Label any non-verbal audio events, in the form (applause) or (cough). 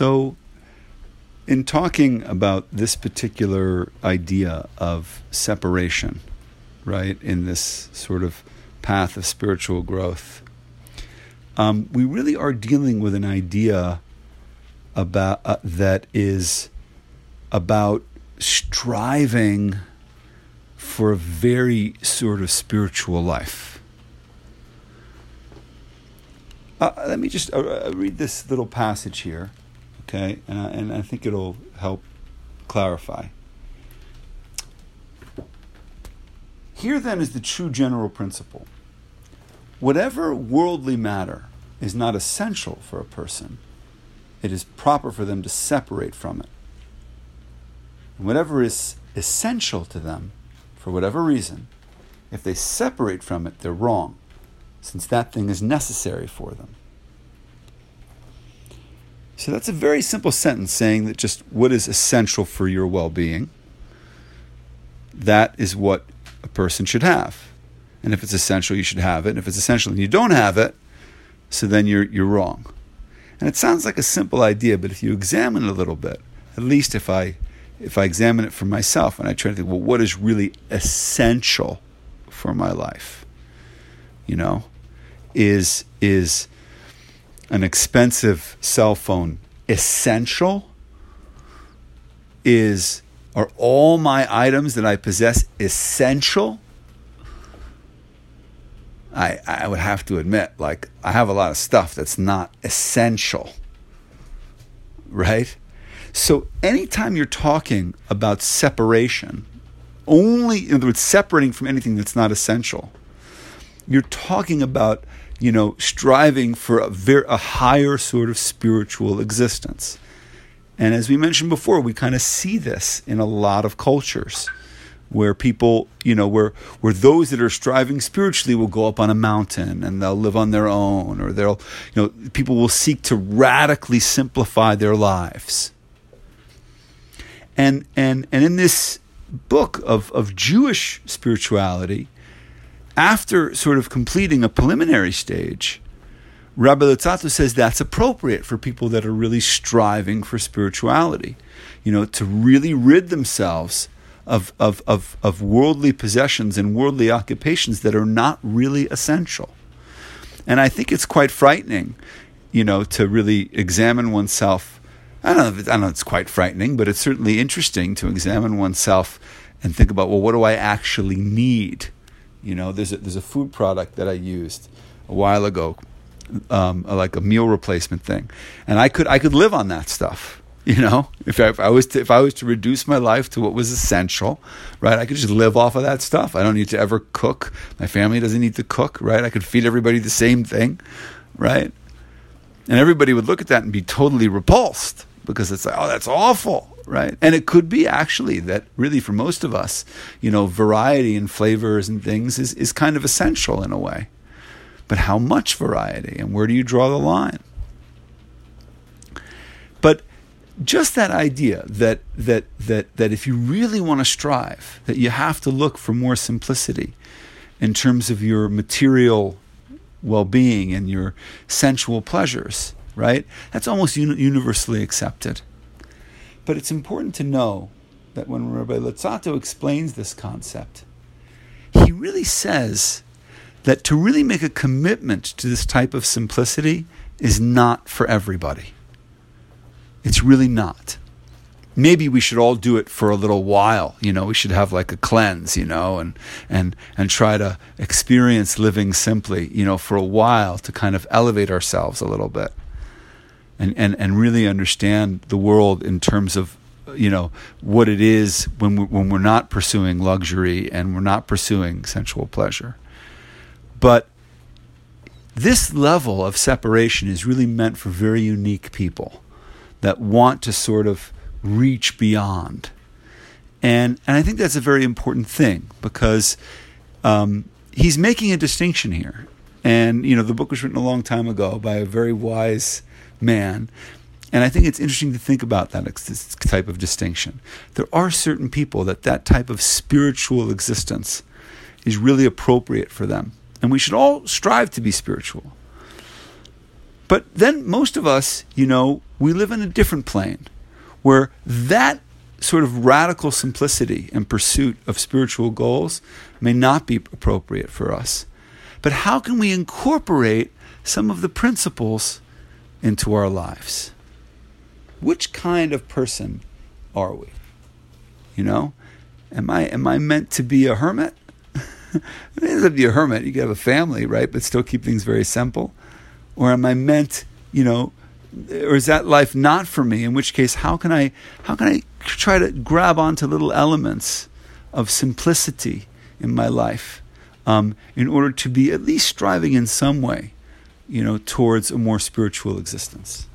So, in talking about this particular idea of separation, right, in this sort of path of spiritual growth, um, we really are dealing with an idea about uh, that is about striving for a very sort of spiritual life. Uh, let me just uh, uh read this little passage here, okay, and I, and I think it'll help clarify. Here then is the true general principle. Whatever worldly matter is not essential for a person, it is proper for them to separate from it. And whatever is essential to them, for whatever reason, if they separate from it, they're wrong, since that thing is necessary for them. So that's a very simple sentence saying that just what is essential for your well being, that is what a person should have. And if it's essential, you should have it. And if it's essential and you don't have it, so then you're, you're wrong. And it sounds like a simple idea, but if you examine it a little bit, at least if I if I examine it for myself and I try to think, well, what is really essential for my life? You know, is is an expensive cell phone essential? Is are all my items that I possess essential? I, I would have to admit, like, I have a lot of stuff that's not essential, right? So, anytime you're talking about separation, only, in other words, separating from anything that's not essential, you're talking about, you know, striving for a, very, a higher sort of spiritual existence. And as we mentioned before, we kind of see this in a lot of cultures where people, you know, where where those that are striving spiritually will go up on a mountain and they'll live on their own, or they'll, you know, people will seek to radically simplify their lives. And and and in this book of of Jewish spirituality, after sort of completing a preliminary stage, Rabbi Luzzatto says that's appropriate for people that are really striving for spirituality, you know, to really rid themselves of, of, of, of worldly possessions and worldly occupations that are not really essential. And I think it's quite frightening, you know, to really examine oneself. I don't know if I don't know it's quite frightening, but it's certainly interesting to examine oneself and think about, well, what do I actually need? You know, there's a, there's a food product that I used a while ago, um, like a meal replacement thing, and I could I could live on that stuff you know, if I, if I was to, if I was to reduce my life to what was essential, right? I could just live off of that stuff. I don't need to ever cook. My family doesn't need to cook, right? I could feed everybody the same thing, right? And everybody would look at that and be totally repulsed because it's like, oh, that's awful, right? And it could be actually that really for most of us, you know, variety and flavors and things is, is kind of essential in a way. But how much variety and where do you draw the line? But just that idea that that that that if you really want to strive, that you have to look for more simplicity in terms of your material well-being and your sensual pleasures, right? That's almost universally accepted. But it's important to know that when Rabbi Luzzatto explains this concept, he really says that to really make a commitment to this type of simplicity is not for everybody. It's really not. Maybe we should all do it for a little while. You know, we should have like a cleanse, you know, and and and try to experience living simply, you know, for a while to kind of elevate ourselves a little bit. And and and really understand the world in terms of you know what it is when we, when we're not pursuing luxury and we're not pursuing sensual pleasure. But this level of separation is really meant for very unique people that want to sort of reach beyond. And, and I think that's a very important thing because um, he's making a distinction here. And, you know, the book was written a long time ago by a very wise man. And I think it's interesting to think about that type of distinction. There are certain people that that type of spiritual existence is really appropriate for them. And we should all strive to be spiritual. But then most of us, you know, we live in a different plane where that sort of radical simplicity and pursuit of spiritual goals may not be appropriate for us. But how can we incorporate some of the principles into our lives? Which kind of person are we? You know, am I am I meant to be a hermit? (laughs) I mean, to be a hermit, you can have a family, right? But still keep things very simple. Or am I meant, you know, or is that life not for me? In which case, how can I how can I try to grab onto little elements of simplicity in my life um, in order to be at least striving in some way, you know, towards a more spiritual existence?